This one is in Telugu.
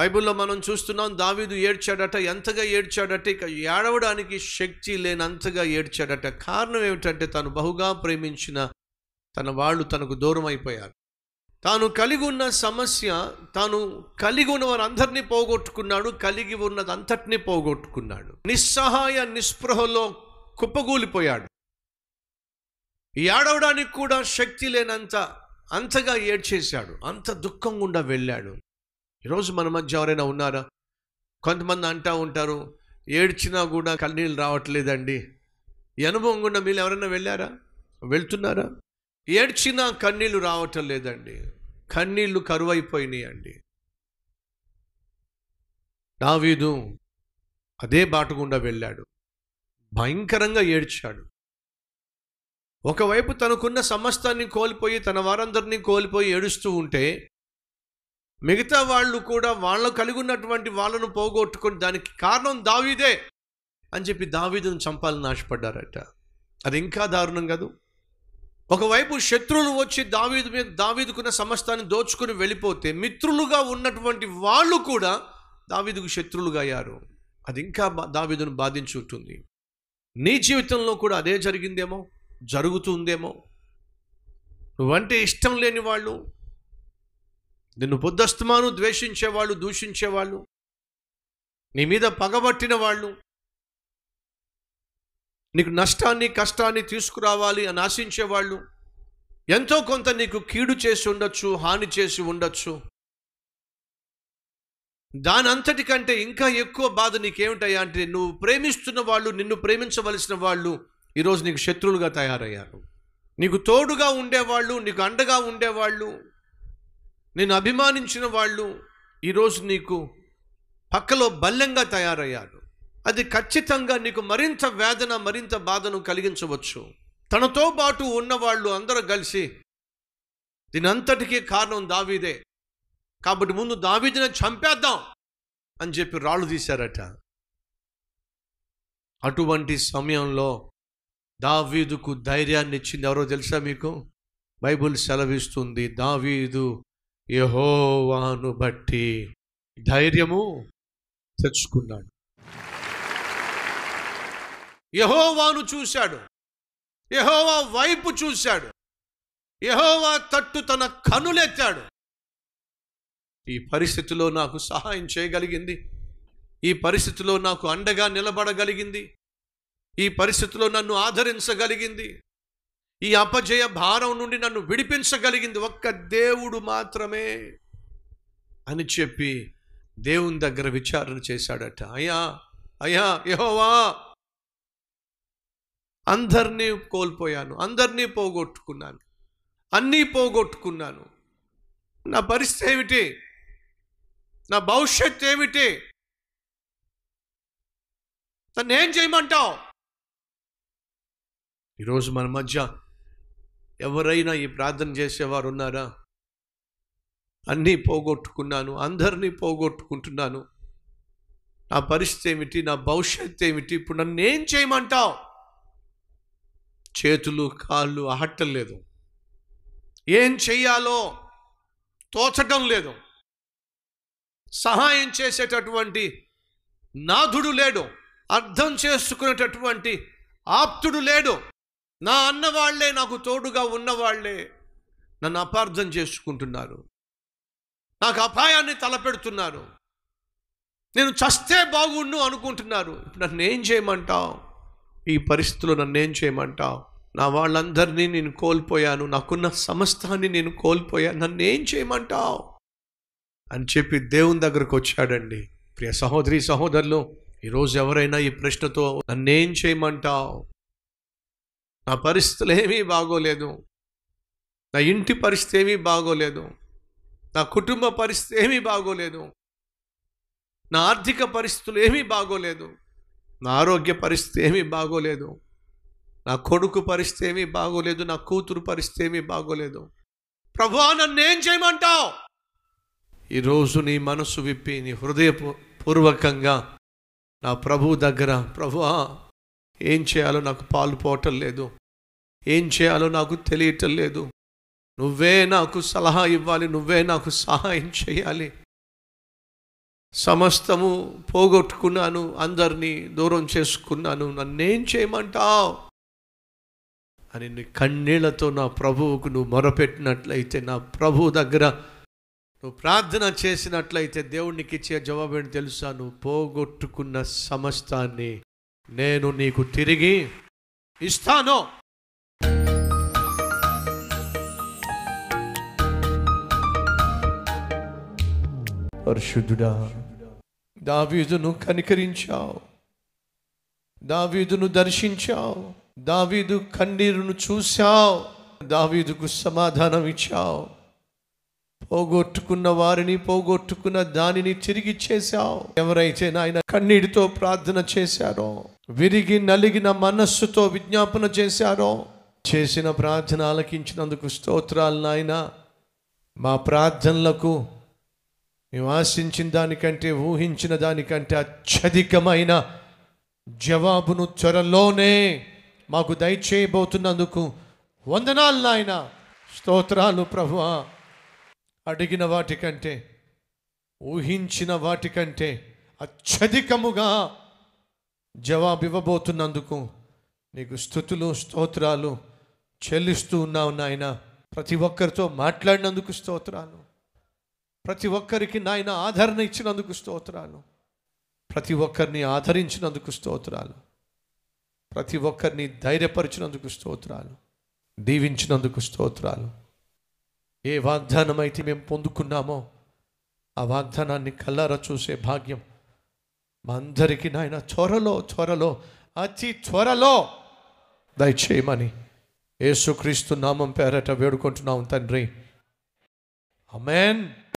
బైబిల్లో మనం చూస్తున్నాం దావీదు ఏడ్చాడట ఎంతగా ఏడ్చాడట ఇక ఏడవడానికి శక్తి లేనంతగా ఏడ్చాడట. కారణం ఏమిటంటే తను బహుగా ప్రేమించిన తన వాళ్ళు తనకు దూరం అయిపోయారు. తాను కలిగి ఉన్న సమస్య తాను కలిగి ఉన్న వారందరినీ పోగొట్టుకున్నాడు కలిగి ఉన్నదంతటినీ పోగొట్టుకున్నాడు. నిస్సహాయ నిస్పృహలో కుప్పగూలిపోయాడు ఏడవడానికి కూడా శక్తి లేనంత అంతగా ఏడ్చేశాడు. అంత దుఃఖం గుండా వెళ్ళాడు. ఈరోజు మన మధ్య ఎవరైనా ఉన్నారా? కొంతమంది అంటూ ఉంటారు ఏడ్చినా కూడా కన్నీళ్ళు రావట్లేదండి. ఈ అనుభవం గుండా మీరు ఎవరైనా వెళ్ళారా? వెళ్తున్నారా? ఏడ్చినా కన్నీళ్ళు రావటం లేదండి. కన్నీళ్ళు కరువైపోయినాయి అండి దావీదు అదే బాట గుండా వెళ్ళాడు. భయంకరంగా ఏడ్చాడు. ఒకవైపు తనకున్న సమస్తాన్ని కోల్పోయి తన వారందరినీ కోల్పోయి ఏడుస్తూ ఉంటే మిగతా వాళ్ళు కూడా వాళ్ళు కలిగి ఉన్నటువంటి వాళ్ళను పోగొట్టుకొని దానికి కారణం దావీదే అని చెప్పి దావీదును చంపాలని ఆశపడ్డారట. అది ఇంకా దారుణం కాదు. ఒకవైపు శత్రువులు వచ్చి దావీదు మీద దావీదుకున్న సమస్తాన్ని దోచుకుని వెళ్ళిపోతే మిత్రులుగా ఉన్నటువంటి వాళ్ళు కూడా దావీదుకు శత్రువులుగా అయ్యారు. అది ఇంకా బా- దావీదును బాధించి ఉంటుంది. నీ జీవితంలో కూడా అదే జరిగిందేమో? జరుగుతుందేమో? నువ్వంటే ఇష్టం లేని వాళ్ళు నిన్ను పొద్దస్తమాను ద్వేషించేవాళ్ళు దూషించేవాళ్ళు నీ మీద పగబట్టిన వాళ్ళు. నీకు నష్టాన్ని కష్టాన్ని తీసుకురావాలి అని ఆశించేవాళ్ళు ఎంతో కొంత నీకు కీడు చేసి ఉండొచ్చు హాని చేసి ఉండొచ్చు. దాని అంతటి కంటే ఇంకా ఎక్కువ బాధ నీకేమిటయ్యా అంటే నువ్వు ప్రేమిస్తున్న వాళ్ళు నిన్ను ప్రేమించవలసిన వాళ్ళు ఈరోజు నీకు శత్రువులుగా తయారయ్యారు. నీకు తోడుగా ఉండేవాళ్ళు నీకు అండగా ఉండేవాళ్ళు. నేను అభిమానించిన వాళ్ళు ఈరోజు నీకు పక్కలో బల్యంగా తయారయ్యాడు అది ఖచ్చితంగా నీకు మరింత వేదన మరింత బాధను కలిగించవచ్చు. తనతో పాటు ఉన్నవాళ్ళు అందరూ కలిసి దీనంతటికీ కారణం దావీదే. కాబట్టి ముందు దావీదిని చంపేద్దాం అని చెప్పి రాళ్ళు తీశారట. అటువంటి సమయంలో దావీదుకు ధైర్యాన్ని ఇచ్చింది ఎవరో తెలుసా మీకు? బైబుల్ సెలవిస్తుంది. దావీదు యహోవాను బట్టి ధైర్యము తెచ్చుకున్నాడు. యహోవాను చూశాడు. యహోవా వైపు చూశాడు. యహోవా తట్టు తన కనులెత్తాడు. ఈ పరిస్థితిలో నాకు సహాయం చేయగలిగింది. ఈ పరిస్థితిలో నాకు అండగా నిలబడగలిగింది. ఈ పరిస్థితిలో నన్ను ఆదరించగలిగింది. ఈ అపజయ భారం నుండి నన్ను విడిపించగలిగింది ఒక్క దేవుడు మాత్రమే అని చెప్పి దేవుని దగ్గర విచారణ చేశాడట. అయ్యా అయ్యా యహోవా! అందరినీ కోల్పోయాను అందరినీ పోగొట్టుకున్నాను అన్నీ పోగొట్టుకున్నాను. నా పరిస్థితి ఏమిటి? నా భవిష్యత్ ఏమిటి? నన్ను ఏం చేయమంటావు? ఈరోజు మన మధ్య ఎవరైనా ఈ ప్రార్థన చేసేవారు ఉన్నారా? అన్నీ పోగొట్టుకున్నాను అందరినీ పోగొట్టుకుంటున్నాను. నా పరిస్థితి ఏమిటి? నా భవిష్యత్ ఏమిటి? ఇప్పుడు నన్ను ఏం చేయమంటావు? చేతులు కాళ్ళు ఆడటం లేదు. ఏం చెయ్యాలో తోచటం లేదు. సహాయం చేసేటటువంటి నాథుడు లేడు. అర్థం చేసుకునేటటువంటి ఆప్తుడు లేడు. నా అన్నవాళ్ళే నాకు తోడుగా ఉన్నవాళ్ళే నన్ను అపార్థం చేసుకుంటున్నారు. నాకు అపాయాన్ని తలపెడుతున్నారు. నేను చస్తే బాగుండు అనుకుంటున్నారు. ఇప్పుడు నన్ను ఏం చేయమంటావు? ఈ పరిస్థితులు నన్ను ఏం చేయమంటావు? నా వాళ్ళందరినీ నేను కోల్పోయాను. నాకున్న సమస్తాన్ని నేను కోల్పోయాను. నన్ను ఏం చేయమంటావు? అని చెప్పి దేవుని దగ్గరకు వచ్చాడండి. ప్రియ సహోదరి సహోదరులు ఈరోజు ఎవరైనా ఈ ప్రశ్నతో నన్నేం చేయమంటావు? నా పరిస్థితులు ఏమీ బాగోలేదు. నా ఇంటి పరిస్థితి ఏమీ బాగోలేదు. నా కుటుంబ పరిస్థితి ఏమీ బాగోలేదు. నా ఆర్థిక పరిస్థితులు ఏమీ బాగోలేదు. నా ఆరోగ్య పరిస్థితి ఏమీ బాగోలేదు. నా కొడుకు పరిస్థితి ఏమీ బాగోలేదు. నా కూతురు పరిస్థితి ఏమీ బాగోలేదు. ప్రభా నన్ను ఏం చేయమంటావు? ఈరోజు నీ మనసు విప్పి నీ హృదయపూర్వకంగా నా ప్రభు దగ్గర ప్రభువా ఏం చేయాలో నాకు పాలు పోవటం లేదు. ఏం చేయాలో నాకు తెలియటం లేదు. నువ్వే నాకు సలహా ఇవ్వాలి నువ్వే నాకు సహాయం చేయాలి. సమస్తము పోగొట్టుకున్నాను అందరినీ దూరం చేసుకున్నాను నన్నేం చేయమంటావు? అని నీ కన్నీళ్ళతో నా ప్రభువుకు నువ్వు మొరపెట్టినట్లయితే నా ప్రభువు దగ్గర నువ్వు ప్రార్థన చేసినట్లయితే దేవునికి ఇచ్చే జవాబు ఏంటి తెలుసా? నువ్వు పోగొట్టుకున్న సమస్తాన్ని నేను నీకు తిరిగి ఇస్తాను. పరిశుద్ధుడా దావీదును కనికరించావు. దావీదును దర్శించావు. దావీదు కన్నీరును చూశావు. దావీదుకు సమాధానం ఇచ్చావు పోగొట్టుకున్న వారిని పోగొట్టుకున్న దానిని తిరిగి చేశావు. ఎవరైతే నాయన కన్నీటితో ప్రార్థన చేశారో విరిగి నలిగిన మనస్సుతో విజ్ఞాపన చేశారో చేసిన ప్రార్థన ఆలకించినందుకు స్తోత్రాలు నాయన. మా ప్రార్థనలకు మేము ఆశించిన దానికంటే ఊహించిన దానికంటే అత్యధికమైన జవాబును త్వరలోనే మాకు దయచేయబోతున్నందుకు వందనాలు నాయన. స్తోత్రాలు ప్రభువా. అడిగిన వాటికంటే ఊహించిన వాటికంటే అత్యధికముగా జవాబివ్వబోతున్నందుకు నీకు స్థుతులు స్తోత్రాలు చెల్లిస్తూ ఉన్నావు నాయన. ప్రతి ఒక్కరితో మాట్లాడినందుకు స్తోత్రాలు. ప్రతి ఒక్కరికి నాయన ఆదరణ ఇచ్చినందుకు స్తోత్రాలు. ప్రతి ఒక్కరిని ఆదరించినందుకు స్తోత్రాలు. ప్రతి ఒక్కరిని ధైర్యపరిచినందుకు స్తోత్రాలు. దీవించినందుకు స్తోత్రాలు. ఏ వాగ్దానం అయితే మేము పొందుకున్నామో ఆ వాగ్దానాన్ని కల్లారా చూసే భాగ్యం మా అందరికీ నాయన. చొరలో చొరలో అతి చొరలో దయచేయమని యేసుక్రీస్తు నామం పేరట వేడుకుంటున్నాం తండ్రి. అమెన్